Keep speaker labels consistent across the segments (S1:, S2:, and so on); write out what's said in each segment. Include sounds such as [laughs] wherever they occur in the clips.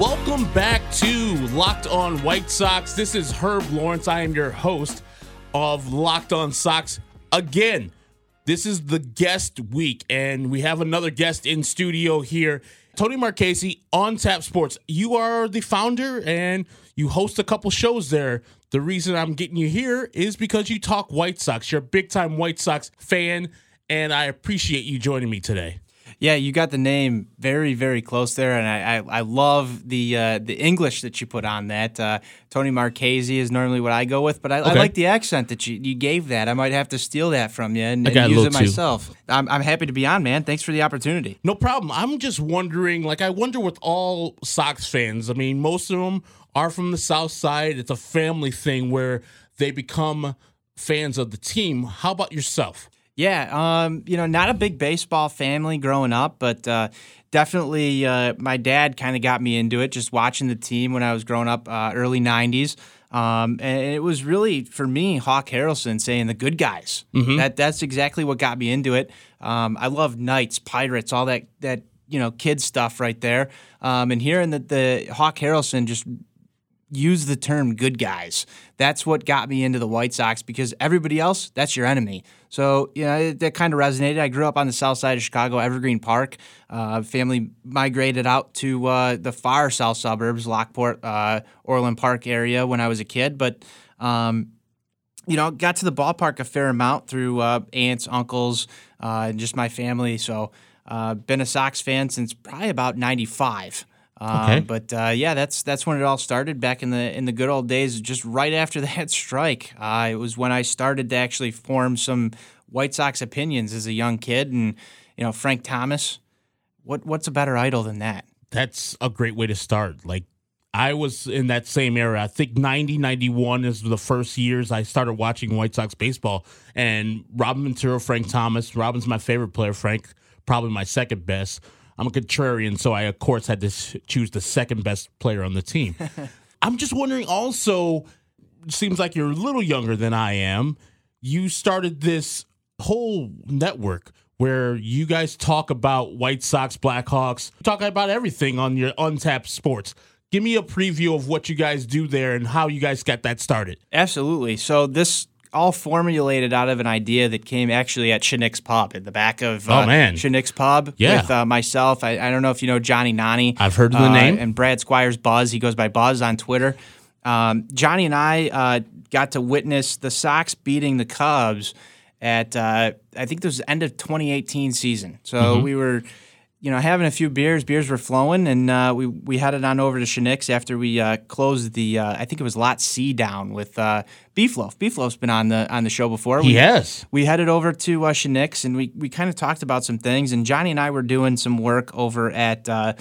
S1: Welcome back to Locked On White Sox. This is Herb Lawrence. I am your host of Locked On Sox. Again, this is the guest week, and we have another guest in studio here. Tony Marchese on Tap Sports. You are the founder and you host a couple shows there. The reason I'm getting you here is because you talk White Sox. You're a big time White Sox fan, and I appreciate you joining me today.
S2: Yeah, you got the name very, very close there, and I, I, I love the uh, the English that you put on that. Uh, Tony Marchese is normally what I go with, but I, okay. I, like the accent that you, you gave that. I might have to steal that from you and, and use it myself. I'm, I'm happy to be on, man. Thanks for the opportunity.
S1: No problem. I'm just wondering, like, I wonder with all Sox fans. I mean, most of them are from the South Side. It's a family thing where they become fans of the team. How about yourself?
S2: Yeah, um, you know, not a big baseball family growing up, but uh, definitely uh, my dad kind of got me into it just watching the team when I was growing up, uh, early 90s. Um, and it was really for me Hawk Harrelson saying the good guys. Mm-hmm. That that's exactly what got me into it. Um, I love Knights, Pirates, all that that you know kid stuff right there. Um, and hearing that the Hawk Harrelson just use the term good guys. That's what got me into the White Sox because everybody else, that's your enemy. So, you know, that kind of resonated. I grew up on the south side of Chicago, Evergreen Park. Uh, family migrated out to uh, the far south suburbs, Lockport, uh, Orland Park area when I was a kid. But, um, you know, got to the ballpark a fair amount through uh, aunts, uncles, uh, and just my family. So, uh, been a Sox fan since probably about 95. Um, okay. But uh, yeah, that's that's when it all started back in the in the good old days. Just right after [laughs] that strike, uh, it was when I started to actually form some White Sox opinions as a young kid. And you know, Frank Thomas, what what's a better idol than that?
S1: That's a great way to start. Like I was in that same era. I think 90, 91 is the first years I started watching White Sox baseball. And Robin Ventura, Frank Thomas. Robin's my favorite player. Frank, probably my second best. I'm a contrarian, so I of course had to choose the second best player on the team. [laughs] I'm just wondering. Also, seems like you're a little younger than I am. You started this whole network where you guys talk about White Sox, Blackhawks, talk about everything on your Untapped Sports. Give me a preview of what you guys do there and how you guys got that started.
S2: Absolutely. So this all formulated out of an idea that came actually at Chinook's Pub in the back of
S1: oh, uh, man.
S2: Chinook's Pub
S1: yeah.
S2: with uh, myself. I, I, don't know if you know Johnny Nani.
S1: I've heard the
S2: uh,
S1: name.
S2: And Brad Squires Buzz. He goes by Buzz on Twitter. Um, Johnny and I uh, got to witness the Sox beating the Cubs at, uh, I think it was the end of 2018 season. So mm-hmm. we were – you know, having a few beers. Beers were flowing, and uh, we we headed on over to Chinook's after we uh, closed the. Uh, I think it was Lot C down with uh, Beefloaf. Beefloaf's been on the on the show before.
S1: We, has.
S2: We headed over to uh, Chinook's, and we we kind of talked about some things. And Johnny and I were doing some work over at uh,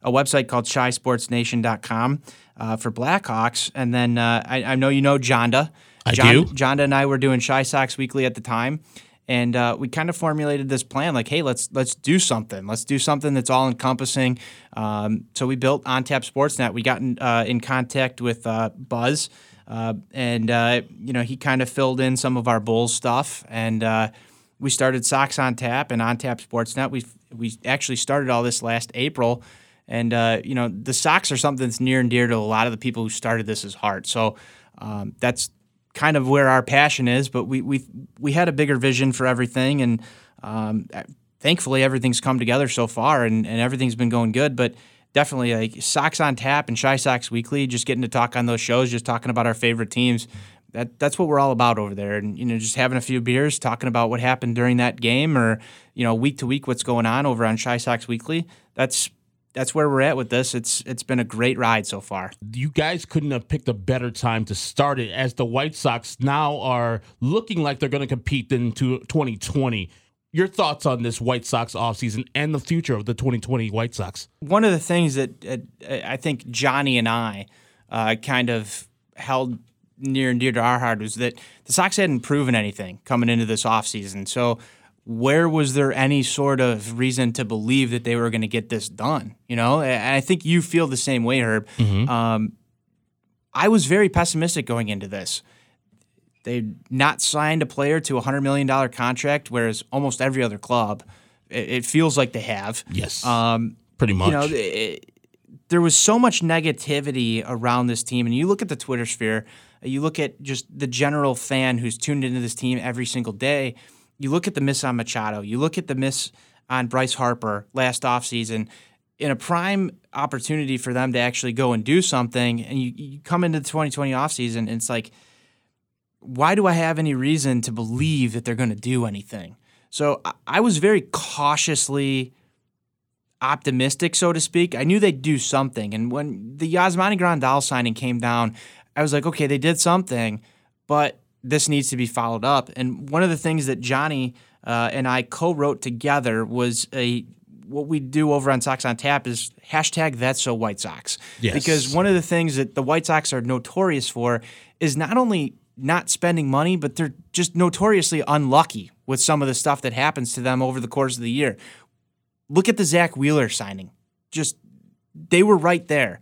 S2: a website called ChiSportsNation.com uh, for Blackhawks, and then uh, I, I, know you know Jonda.
S1: I
S2: John,
S1: do.
S2: Jonda and I were doing Chi Sox Weekly at the time and uh, we kind of formulated this plan like hey let's let's do something. Let's do something that's all encompassing um, so we built on tap sportsnet. We got in, uh, in contact with uh, buzz uh, and uh, you know he kind of filled in some of our bulls stuff. And uh, we started Sox on Tap and on Tap Sportsnet. We we actually started all this last April, and you know the Sox are something that's near and dear to a lot of the people who started this as heart. So um, that's kind of where our passion is, but we we we had a bigger vision for everything, and um, thankfully everything's come together so far, and, and everything's been going good. But definitely, like Sox on Tap and Chi Sox Weekly, just getting to talk on those shows, just talking about our favorite teams. That that's what we're all about over there, and you know, just having a few beers, talking about what happened during that game, or you know, week to week, what's going on over on Chi Sox Weekly. That's that's where we're at with this. It's it's been a great ride so far.
S1: You guys couldn't have picked a better time to start it as the White Sox now are looking like they're going to compete into 2020. Your thoughts on this White Sox offseason and the future of the 2020 White Sox?
S2: One of the things that uh, I think Johnny and I uh, kind of held near and dear to our heart was that the Sox hadn't proven anything coming into this offseason. So where was there any sort of reason to believe that they were going to get this done? You know, and I think you feel the same way, Herb. Mm-hmm. Um, I was very pessimistic going into this. They not signed a player to a hundred million dollar contract, whereas almost every other club, it, it, feels like they have.
S1: Yes,
S2: um,
S1: pretty much.
S2: You know, it, there was so much negativity around this team. And you look at the Twitter sphere, you look at just the general fan who's tuned into this team every single day. You look at the miss on Machado, you look at the miss on Bryce Harper last offseason in a prime opportunity for them to actually go and do something. And you, you come into the 2020 offseason and it's like, why do I have any reason to believe that they're going to do anything? So I, I was very cautiously optimistic, so to speak. I knew they'd do something. And when the Yasmani Grandal signing came down, I was like, okay, they did something, but this needs to be followed up. And one of the things that Johnny uh, and I co-wrote together was a what we do over on Sox on Tap is hashtag That's So White Sox.
S1: Yes.
S2: Because one of the things that the White Sox are notorious for is not only not spending money, but they're just notoriously unlucky with some of the stuff that happens to them over the course of the year. Look at the Zack Wheeler signing. Just they were right there.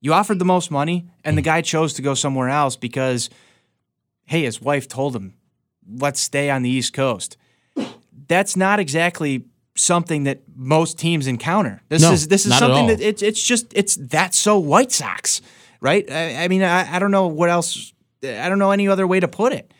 S2: You offered the most money, and the guy chose to go somewhere else because, hey, his wife told him, let's stay on the East Coast. That's not exactly something that most teams encounter. This
S1: No,
S2: is this is something that it's it's just it's that's so White Sox, right? I, I mean, I, I don't know what else. I don't know any other way to put it.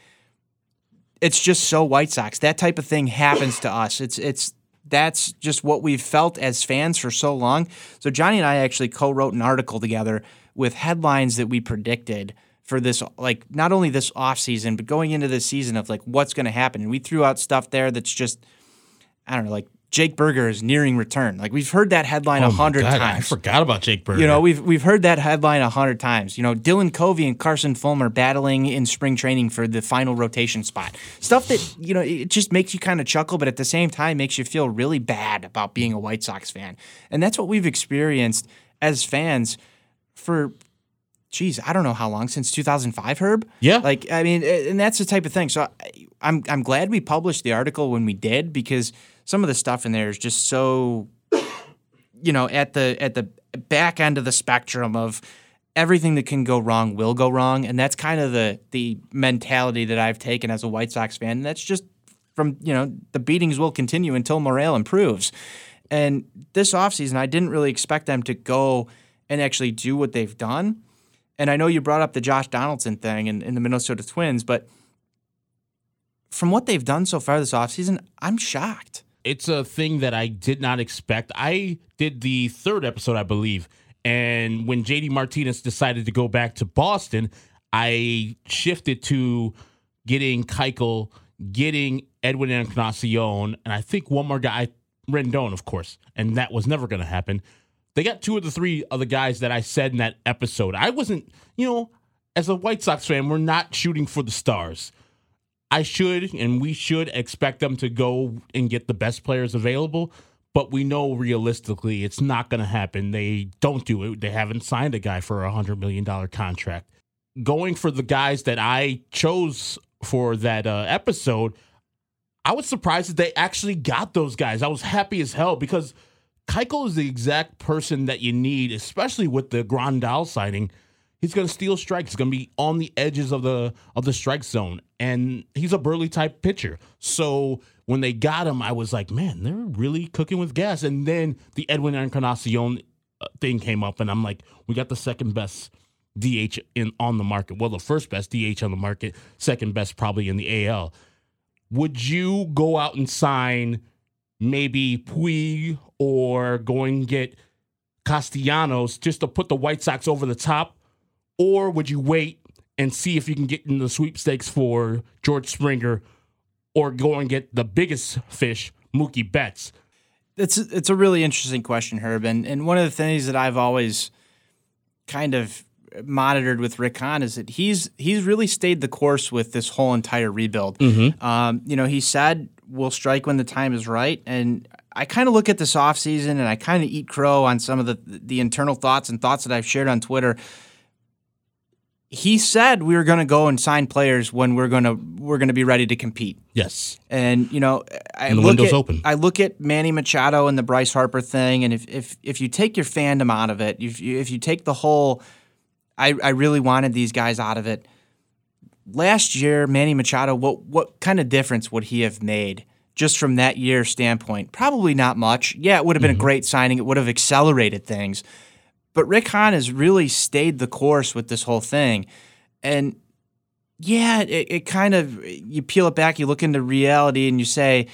S2: It's just so White Sox. That type of thing happens to us. It's it's that's just what we've felt as fans for so long. So Johnny and I actually co-wrote an article together with headlines that we predicted for this like not only this offseason but going into this season of like what's going to happen. And we threw out stuff there that's just I don't know, like Jake Burger is nearing return. Like we've heard that headline a
S1: Oh
S2: hundred times.
S1: I forgot about Jake Burger.
S2: You know, we've we've heard that headline a hundred times. You know, Dylan Covey and Carson Fulmer battling in spring training for the final rotation spot. Stuff that you know it just makes you kind of chuckle, but at the same time makes you feel really bad about being a White Sox fan. And that's what we've experienced as fans for. Geez, I don't know how long since 2005, Herb.
S1: Yeah.
S2: like I mean, and that's the type of thing. So I- I'm I'm glad we published the article when we did because some of the stuff in there is just so you know at the at the back end of the spectrum of everything that can go wrong will go wrong and that's kind of the the mentality that I've taken as a White Sox fan and that's just from you know the beatings will continue until morale improves and this offseason I didn't really expect them to go and actually do what they've done and I know you brought up the Josh Donaldson thing and, and the Minnesota Twins but from what they've done so far this offseason I'm shocked
S1: it's a thing that I did not expect. I did the third episode, I believe, and when JD Martinez decided to go back to Boston, I shifted to getting Keuchel, getting Edwin Encarnacion, and I think one more guy, Rendon, of course, and that was never going to happen. They got two of the three of the guys that I said in that episode. I wasn't, you know, as a White Sox fan, we're not shooting for the stars. I should and we should expect them to go and get the best players available, but we know realistically it's not going to happen. They don't do it. They haven't signed a guy for a $100 million contract. Going for the guys that I chose for that uh, episode, I was surprised that they actually got those guys. I was happy as hell because Keuchel is the exact person that you need, especially with the Grandal signing. He's going to steal strikes. He's going to be on the edges of the of the strike zone, and he's a burly type pitcher. So when they got him, I was like, man, they're really cooking with gas. And then the Edwin Encarnacion uh, thing came up, and I'm like, we got the second best DH in on the market. Well, the first best DH on the market, second best probably in the AL. Would you go out and sign maybe Puig or go and get Castellanos just to put the White Sox over the top? Or would you wait and see if you can get in the sweepstakes for George Springer or go and get the biggest fish, Mookie Betts?
S2: It's it's a really interesting question, Herb, and and one of the things that I've always kind of monitored with Rick Hahn is that he's he's really stayed the course with this whole entire rebuild. Um, you know, he said we'll strike when the time is right, and I kind of look at this offseason and I kind of eat crow on some of the the internal thoughts and thoughts that I've shared on Twitter. He said we were going to go and sign players when we're going to we're going to be ready to compete.
S1: Yes.
S2: And you know, I
S1: And the
S2: look
S1: window's
S2: at
S1: open.
S2: I look at Manny Machado and the Bryce Harper thing, and if if if you take your fandom out of it, if you if you take the whole, I I really wanted these guys out of it. Last year, Manny Machado, what what kind of difference would he have made just from that year standpoint? Probably not much. Yeah, it would have been a mm-hmm. great signing. It would have accelerated things. But Rick Hahn has really stayed the course with this whole thing. And yeah, it, it kind of, you peel it back, you look into reality, and you say,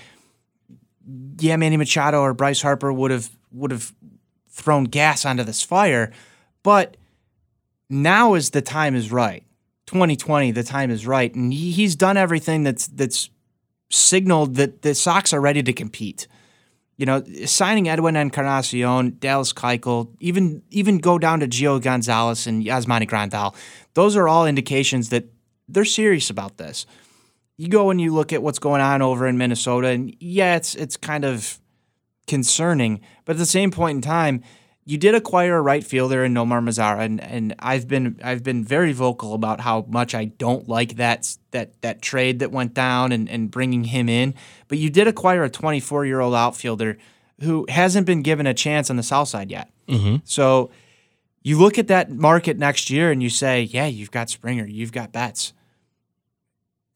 S2: yeah, Manny Machado or Bryce Harper would have would have thrown gas onto this fire, but now is the time is right. 2020, the time is right, and he, he's done everything that's that's signaled that the Sox are ready to compete. You know, signing Edwin Encarnacion, Dallas Keuchel, even even go down to Gio Gonzalez and Yasmani Grandal. Those are all indications that they're serious about this you go and you look at what's going on over in Minnesota, and yeah, it's it's kind of concerning. But at the same point in time, you did acquire a right fielder in Nomar Mazara, and, and I've been I've been very vocal about how much I don't like that that that trade that went down and, and bringing him in. But you did acquire a 24 year old outfielder who hasn't been given a chance on the south side yet.
S1: Mm-hmm.
S2: So you look at that market next year and you say, yeah, you've got Springer, you've got Betts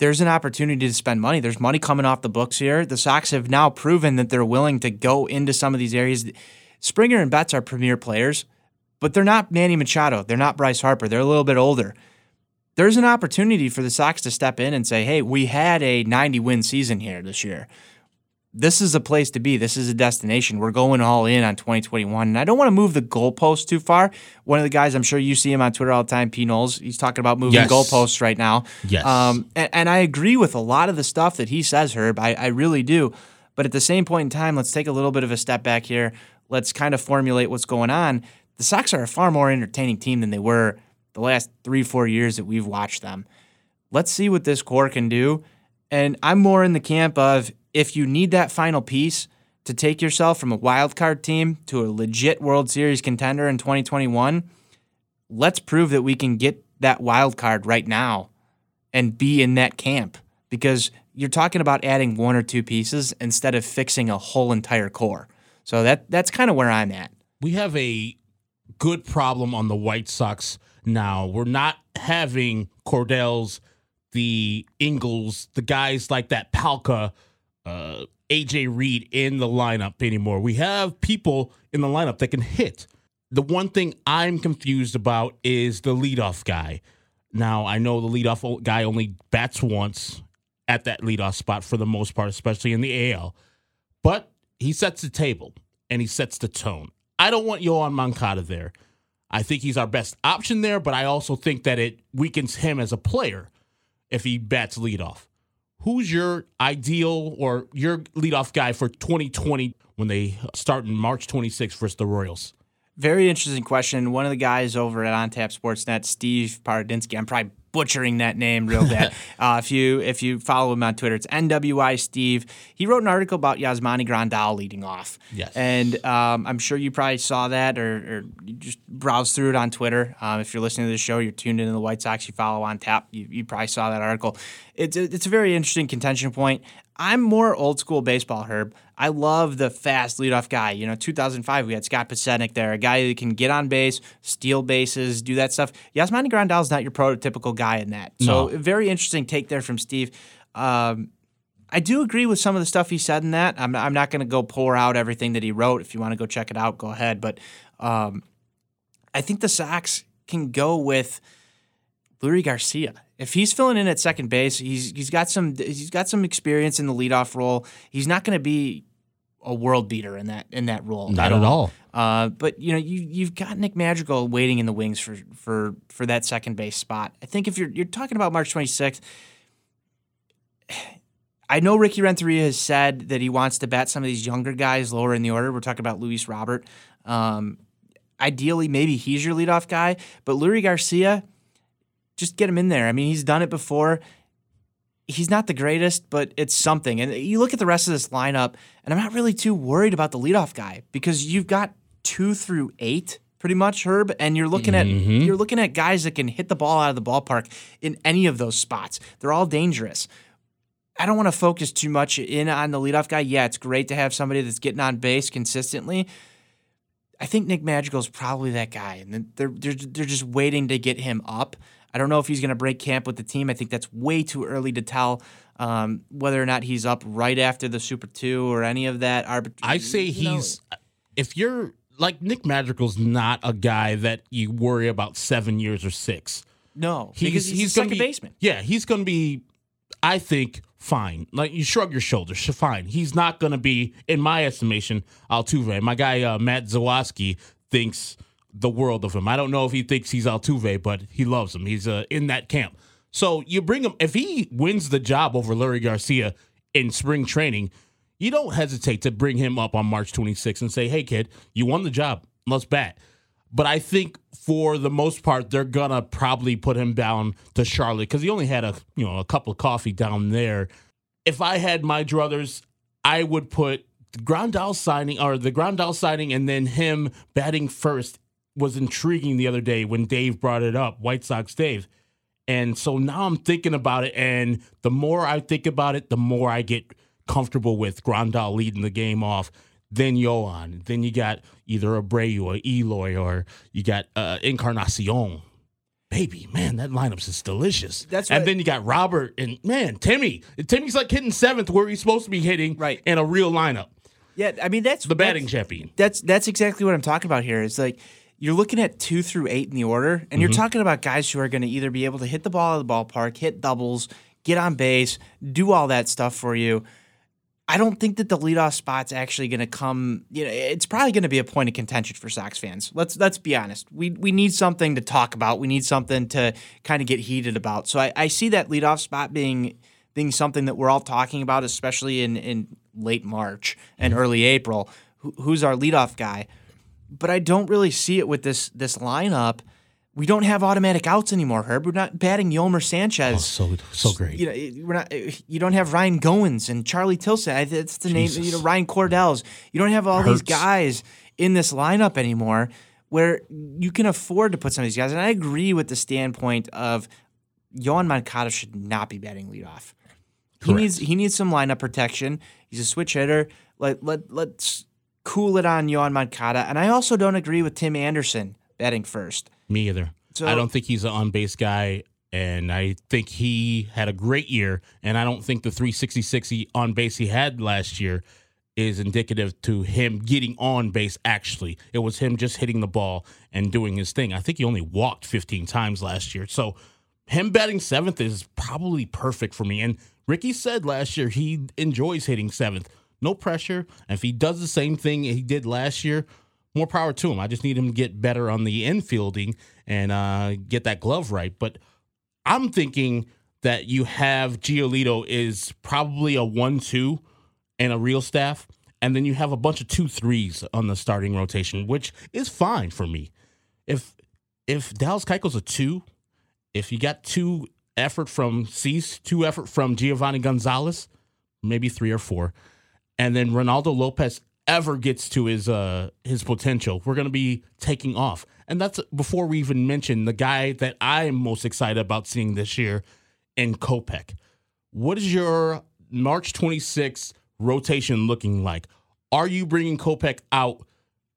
S2: there's an opportunity to spend money. There's money coming off the books here. The Sox have now proven that they're willing to go into some of these areas. Springer and Betts are premier players, but they're not Manny Machado. They're not Bryce Harper. They're a little bit older. There's an opportunity for the Sox to step in and say, hey, we had a 90 win season here this year this is a place to be. This is a destination. We're going all in on 2021. And I don't want to move the goalposts too far. One of the guys, I'm sure you see him on Twitter all the time, P. Knowles, he's talking about moving yes. goalposts right now.
S1: Yes.
S2: Um, and, and, I agree with a lot of the stuff that he says, Herb. I, I really do. But at the same point in time, let's take a little bit of a step back here. Let's kind of formulate what's going on. The Sox are a far more entertaining team than they were the last three, four years that we've watched them. Let's see what this core can do. And I'm more in the camp of if you need that final piece to take yourself from a wild card team to a legit World Series contender in 2021, let's prove that we can get that wild card right now and be in that camp because you're talking about adding one or two pieces instead of fixing a whole entire core. So that that's kind of where I'm at.
S1: We have a good problem on the White Sox now. We're not having Cordell's, the Engels, the guys like that Palka uh, AJ Reed in the lineup anymore. We have people in the lineup that can hit. The one thing I'm confused about is the leadoff guy. Now, I know the leadoff guy only bats once at that leadoff spot for the most part, especially in the AL, but he sets the table and he sets the tone. I don't want Yoan Moncada there. I think he's our best option there, but I also think that it weakens him as a player if he bats leadoff who's your ideal or your leadoff guy for 2020 when they start in March 26th versus the Royals?
S2: Very interesting question. One of the guys over at OnTap Sportsnet, Steve Paradinsky, I'm probably butchering that name real bad. [laughs] uh, if you if you follow him on Twitter, it's NWI Steve. He wrote an article about Yasmani Grandal leading off.
S1: Yes,
S2: and um, I'm sure you probably saw that or, or you just browse through it on Twitter. Um, if you're listening to the show, you're tuned into the White Sox, you follow on tap, you, you probably saw that article. It's a, it's a very interesting contention point. I'm more old school baseball, Herb. I love the fast leadoff guy. You know, 2005, we had Scott Podsednik there, a guy who can get on base, steal bases, do that stuff. Yasmani Grandal is not your prototypical guy in that. So, no. very interesting take there from Steve. Um, I do agree with some of the stuff he said in that. I'm, I'm not going to go pour out everything that he wrote. If you want to go check it out, go ahead. But um, I think the Sox can go with Leury Garcia if he's filling in at second base, he's he's got some he's got some experience in the leadoff role. He's not going to be a world beater in that in that role.
S1: Not at, all.
S2: all. Uh, but you know, you you've got Nick Madrigal waiting in the wings for for for that second base spot. I think if you're you're talking about March 26th, I know Ricky Renteria has said that he wants to bat some of these younger guys lower in the order. We're talking about Luis Robert. Um, ideally, maybe he's your leadoff guy, but Leury Garcia just get him in there. I mean, he's done it before. He's not the greatest, but it's something. And you look at the rest of this lineup, and I'm not really too worried about the leadoff guy because you've got two through eight pretty much, Herb, and you're looking mm-hmm. at you're looking at guys that can hit the ball out of the ballpark in any of those spots. They're all dangerous. I don't want to focus too much in on the leadoff guy. Yeah, it's great to have somebody that's getting on base consistently. I think Nick Madrigal is probably that guy, and they're, they're they're just waiting to get him up. I don't know if he's going to break camp with the team. I think that's way too early to tell um, whether or not he's up right after the Super Two or any of that.
S1: I say he's. Know. If you're like Nick Madrigal's not a guy that you worry about seven years or six.
S2: No, because he's, a
S1: gonna
S2: second
S1: be,
S2: baseman.
S1: Yeah, he's going to be, I think, fine. Like you shrug your shoulders, sh- fine. He's not going to be, in my estimation, Altuve. My guy uh, Matt Zawaski thinks the world of him. I don't know if he thinks he's Altuve, but he loves him. He's uh, in that camp. So you bring him if he wins the job over Leury Garcia in spring training. You don't hesitate to bring him up on March 26th and say, "Hey, kid, you won the job. Let's bat." But I think for the most part, they're gonna probably put him down to Charlotte because he only had a you know a cup of coffee down there. If I had my druthers, I would put Grandal signing or the Grandal signing and then him batting first was intriguing the other day when Dave brought it up, White Sox Dave. And so now I'm thinking about it, and the more I think about it, the more I get comfortable with Grandal leading the game off. Then Yoan. Then you got either Abreu or Eloy, or you got uh, Encarnacion. Baby, man, that lineup's just delicious.
S2: That's
S1: and then you got Robert and man, Timmy. Timmy's like hitting seventh where he's supposed to be hitting
S2: Right.
S1: in a real lineup.
S2: Yeah, I mean that's
S1: The batting
S2: that's-
S1: champion.
S2: That's that's exactly what I'm talking about here. It's like you're looking at two through eight in the order, and you're mm-hmm. talking about guys who are going to either be able to hit the ball out of the ballpark, hit doubles, get on base, do all that stuff for you. I don't think that the leadoff spot's actually going to come. You know, it's probably going to be a point of contention for Sox fans. Let's let's be honest. We we need something to talk about. We need something to kind of get heated about. So I, I see that leadoff spot being being something that we're all talking about, especially in in late March and early April. Who, who's our leadoff guy? But I don't really see it with this this lineup. We don't have automatic outs anymore, Herb. We're not batting Yolmer Sanchez Oh,
S1: So so great.
S2: you know, we're not. You don't have Ryan Goins and Charlie Tilson. I- That's the name. You know, Ryan Cordell's. You don't have all these guys in this lineup anymore, where you can afford to put some of these guys. And I agree with the standpoint of Yoan Moncada should not be batting leadoff. He needs he needs some lineup protection. He's a switch hitter. Let let let's cool it on Yoan Moncada. And I also don't agree with Tim Anderson batting first.
S1: Me either.
S2: So-
S1: I don't think he's an on base guy, and I think he had a great year. And I don't think the 366 on base he had last year is indicative to him getting on base. Actually, it was him just hitting the ball and doing his thing. I think he only walked 15 times last year. So him batting seventh is probably perfect for me. And Ricky said last year he enjoys hitting seventh. No pressure. And if he does the same thing he did last year, more power to him. I just need him to get better on the infielding and uh, get that glove right. But I'm thinking that you have Giolito is probably a one-two and a real staff, and then you have a bunch of two threes on the starting rotation, which is fine for me. If if Dallas Keuchel's a two, if you got two effort from Cease, two effort from Giovanni Gonzalez, maybe three or four, and then Ronaldo Lopez ever gets to his uh his potential, we're gonna be taking off. And that's before we even mention the guy that I'm most excited about seeing this year in Kopech. What is your March 26th rotation looking like? Are you bringing Kopech out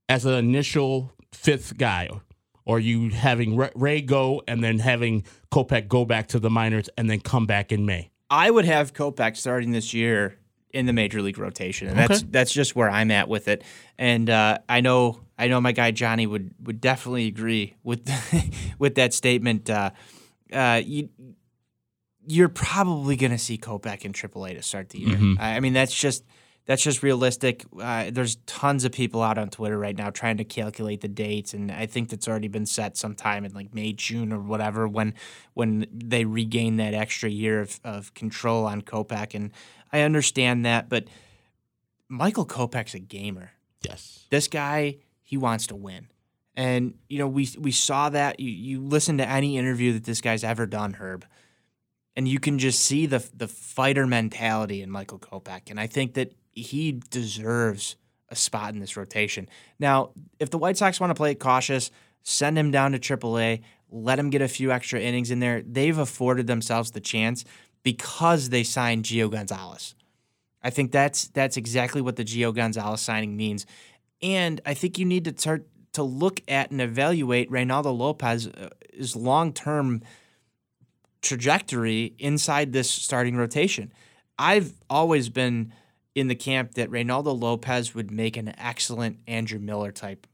S1: as an initial fifth guy? Or are you having Ray- Ray go and then having Kopech go back to the minors and then come back in May?
S2: I would have Kopech starting this year in the major league rotation, and that's
S1: Okay.
S2: that's just where I'm at with it. And uh, I know I know my guy Johnny would would definitely agree with [laughs] with that statement. Uh, uh, you you're probably going to see Kopech in AAA to start the year. I I mean, that's just that's just realistic. Uh, there's tons of people out on Twitter right now trying to calculate the dates, and I think that's already been set sometime in like May, June, or whatever when when they regain that extra year of, of control on Kopech. And I understand that, but Michael Kopech's a gamer
S1: Yes.
S2: this guy he wants to win and you know we we saw that you, you listen to any interview that this guy's ever done herb and you can just see the the fighter mentality in Michael Kopech and I think that he deserves a spot in this rotation now if the White Sox want to play it cautious send him down to AAA let him get a few extra innings in there they've afforded themselves the chance because they signed Gio Gonzalez I think that's that's exactly what the Gio Gonzalez signing means. And I think you need to start to look at and evaluate Reynaldo Lopez's uh, long term trajectory inside this starting rotation. I've always been in the camp that Reynaldo Lopez would make an excellent Andrew Miller type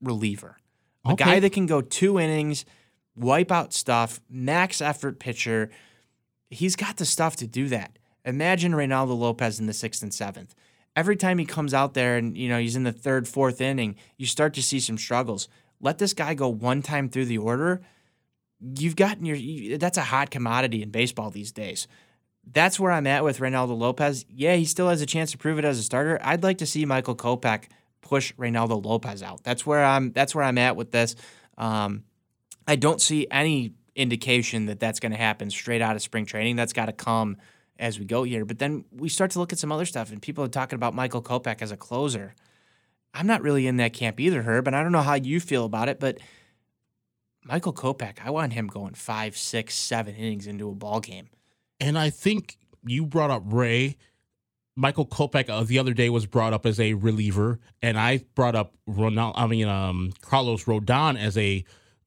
S2: reliever, a
S1: Okay.
S2: guy that can go two innings, wipe out stuff, max effort pitcher. He's got the stuff to do that. Imagine Reynaldo Lopez in the sixth and seventh. Every time he comes out there and you know he's in the third, fourth inning, you start to see some struggles. Let this guy go one time through the order. You've gotten your that's a hot commodity in baseball these days. That's where I'm at with Reynaldo Lopez. Yeah, he still has a chance to prove it as a starter. I'd like to see Michael Kopech push Reynaldo Lopez out. That's where I'm. That's where I'm at with this. Um, I don't see any indication that that's going to happen straight out of spring training. That's got to come as we go here. But then we start to look at some other stuff, and people are talking about Michael Kopech as a closer. I'm not really in that camp either, Herb, and I don't know how you feel about it, but Michael Kopech, I want him going five, six, seven innings into a ball game.
S1: And I think you brought up Ray. Michael Kopech uh, the other day was brought up as a reliever, and I brought up Ronald. I mean, um, Carlos Rodon as a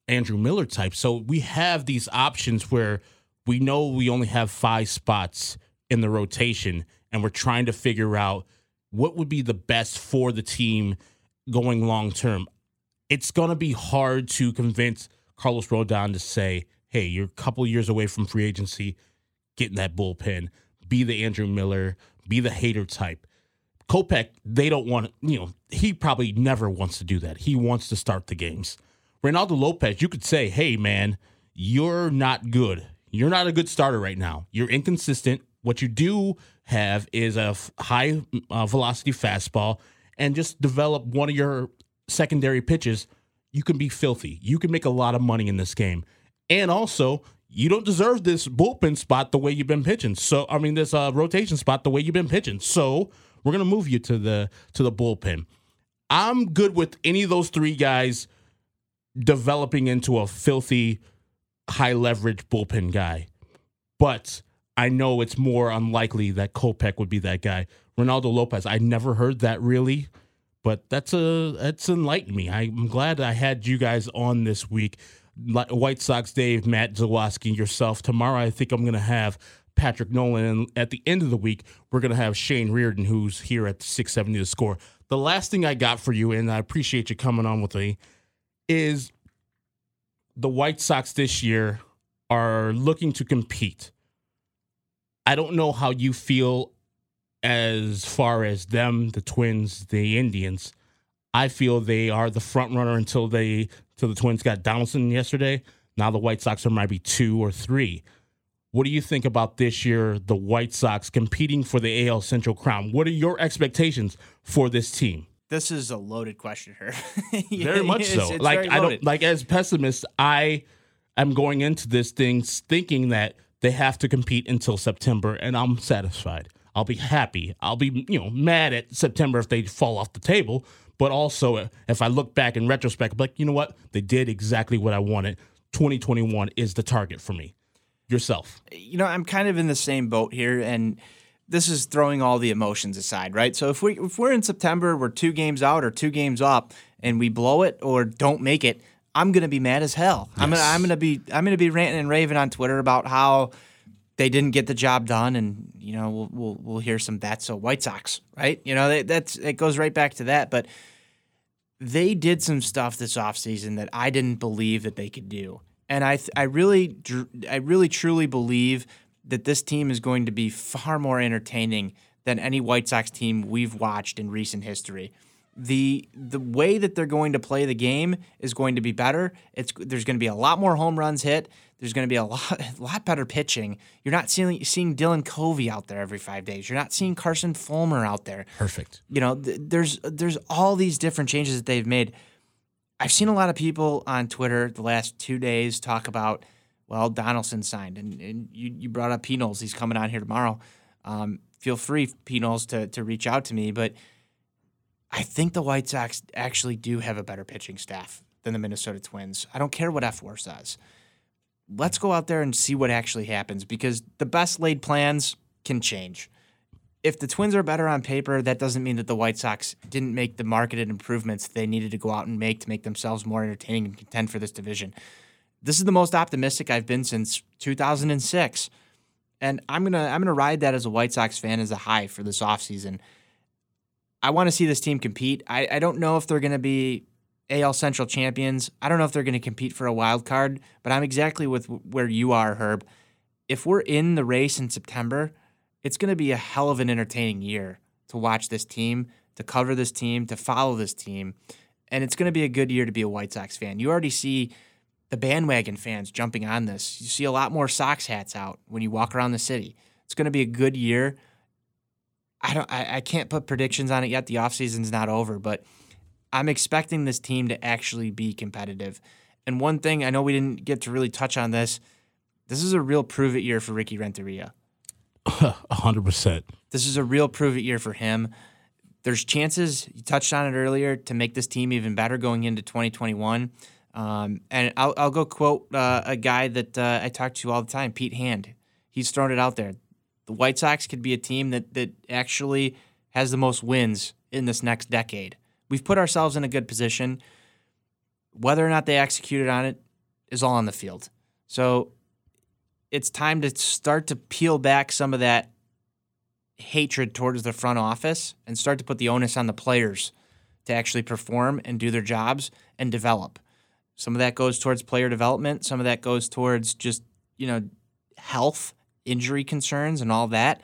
S1: Andrew Miller type. So we have these options where we know we only have five spots in the rotation, and we're trying to figure out what would be the best for the team going long term. It's going to be hard to convince Carlos Rodon to say, "Hey, you're a couple years away from free agency." Get in that bullpen, be the Andrew Miller, be the hater type. Kopech, they don't want, you know, he probably never wants to do that. He wants to start the games. Ronaldo Lopez, you could say, hey, man, you're not good. You're not a good starter right now. You're inconsistent. What you do have is a f- high uh, velocity fastball and just develop one of your secondary pitches. You can be filthy. You can make a lot of money in this game. And also, you don't deserve this bullpen spot the way you've been pitching. So I mean this uh, rotation spot the way you've been pitching. So we're gonna move you to the to the bullpen. I'm good with any of those three guys developing into a filthy, high leverage bullpen guy. But I know it's more unlikely that Kopech would be that guy. Ronaldo Lopez, I never heard that really, but that's a that's enlightened me. I'm glad I had you guys on this week. White Sox Dave, Matt Zawaski, yourself. Tomorrow, I think I'm going to have Patrick Nolan. And at the end of the week, we're going to have Shane Reardon, who's here at 670 to score. The last thing I got for you, and I appreciate you coming on with me, is the White Sox this year are looking to compete. I don't know how you feel as far as them, the Twins, the Indians. I feel they are the front runner until they until the Twins got Donaldson yesterday. Now the White Sox are maybe two or three. What do you think about this year, the White Sox competing for the AL Central crown? What are your expectations for this team?
S2: This is a loaded question, here. [laughs]
S1: Very much so. like I don't like as pessimist, I am going into this thing thinking that they have to compete until September, and I'm satisfied. I'll be happy. I'll be you know mad at September if they fall off the table, but also if I look back in retrospect, like you know what, they did exactly what I wanted. 2021 is the target for me. Yourself.
S2: you know, I'm kind of in the same boat here, and this is throwing all the emotions aside, right? So if we if we're in September, we're two games out or two games up, and we blow it or don't make it, I'm gonna be mad as hell. I'm gonna I'm gonna be I'm gonna be ranting and raving on Twitter about how they didn't get the job done, and you know we'll we'll, we'll hear some that's so White Sox, right? You know that, that's it goes right back to that, but they did some stuff this offseason that I didn't believe that they could do. And I I really I really truly believe that this team is going to be far more entertaining than any White Sox team we've watched in recent history. The the way that they're going to play the game is going to be better. It's there's going to be a lot more home runs hit. There's going to be a [laughs] lot a lot better pitching. You're not seeing seeing Dylan Covey out there every 5 days. You're not seeing Carson Fulmer out there
S1: Perfect.
S2: you know, th- there's there's all these different changes that they've made. I've seen a lot of people on Twitter the last two days talk about, well, Donaldson signed, and, and you, you brought up P. Knowles. He's coming on here tomorrow. Um, feel free, P. Knowles, to, to reach out to me. But I think the White Sox actually do have a better pitching staff than the Minnesota Twins. I don't care what F4 says. Let's go out there and see what actually happens because the best laid plans can change if the Twins are better on paper, that doesn't mean that the White Sox didn't make the marketed improvements they needed to go out and make to make themselves more entertaining and contend for this division. This is the most optimistic I've been since 2006. And I'm going to I'm going to ride that as a White Sox fan as a high for this offseason. I want to see this team compete. I, I don't know if they're going to be AL Central champions. I don't know if they're going to compete for a wild card, but I'm exactly with where you are, Herb. If we're in the race in September, it's going to be a hell of an entertaining year to watch this team, to cover this team, to follow this team. And it's going to be a good year to be a White Sox fan. You already see the bandwagon fans jumping on this. You see a lot more Sox hats out when you walk around the city. It's going to be a good year. I don't I, I can't put predictions on it yet. The offseason's not over, but I'm expecting this team to actually be competitive. And one thing I know we didn't get to really touch on this. This is a real prove it year for Ricky Renteria. [laughs]
S1: hundred percent.
S2: This is a real prove it year for him. There's chances you touched on it earlier to make this team even better going into 2021. Um, and I'll, I'll go quote uh, a guy that uh, I talk to all the time, Pete Hand. He's thrown it out there. The White Sox could be a team that that actually has the most wins in this next decade. We've put ourselves in a good position. Whether or not they executed on it is all on the field. So it's time to start to peel back some of that hatred towards the front office and start to put the onus on the players to actually perform and do their jobs and develop. Some of that goes towards player development, some of that goes towards just, you know, health, injury concerns and all that.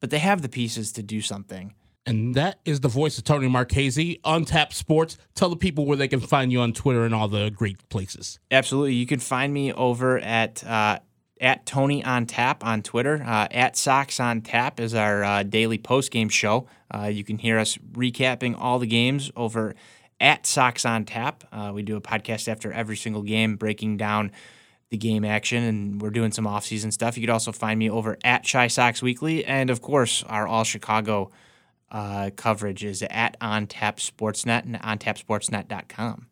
S2: But they have the pieces to do something.
S1: And that is the voice of Tony Marchese, Untapped Sports. Tell the people where they can find you on Twitter and all the great places.
S2: Absolutely. You can find me over at uh, at Tony on Tap on Twitter. Uh, at Sox on Tap is our uh, daily post game show. Uh, you can hear us recapping all the games over at Sox on Tap. Uh, we do a podcast after every single game, breaking down the game action, and we're doing some off-season stuff. You could also find me over at Chi Sox Weekly, and of course, our All Chicago uh, coverage is at On Tap Sportsnet and OnTapSportsnet.com.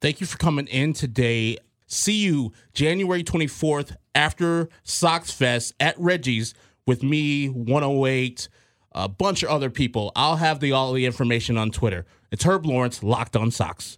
S1: Thank you for coming in today. See you January 24th after Sox Fest at Reggie's with me, 108, a bunch of other people. I'll have the all the information on Twitter. It's Herb Lawrence, Locked on Sox.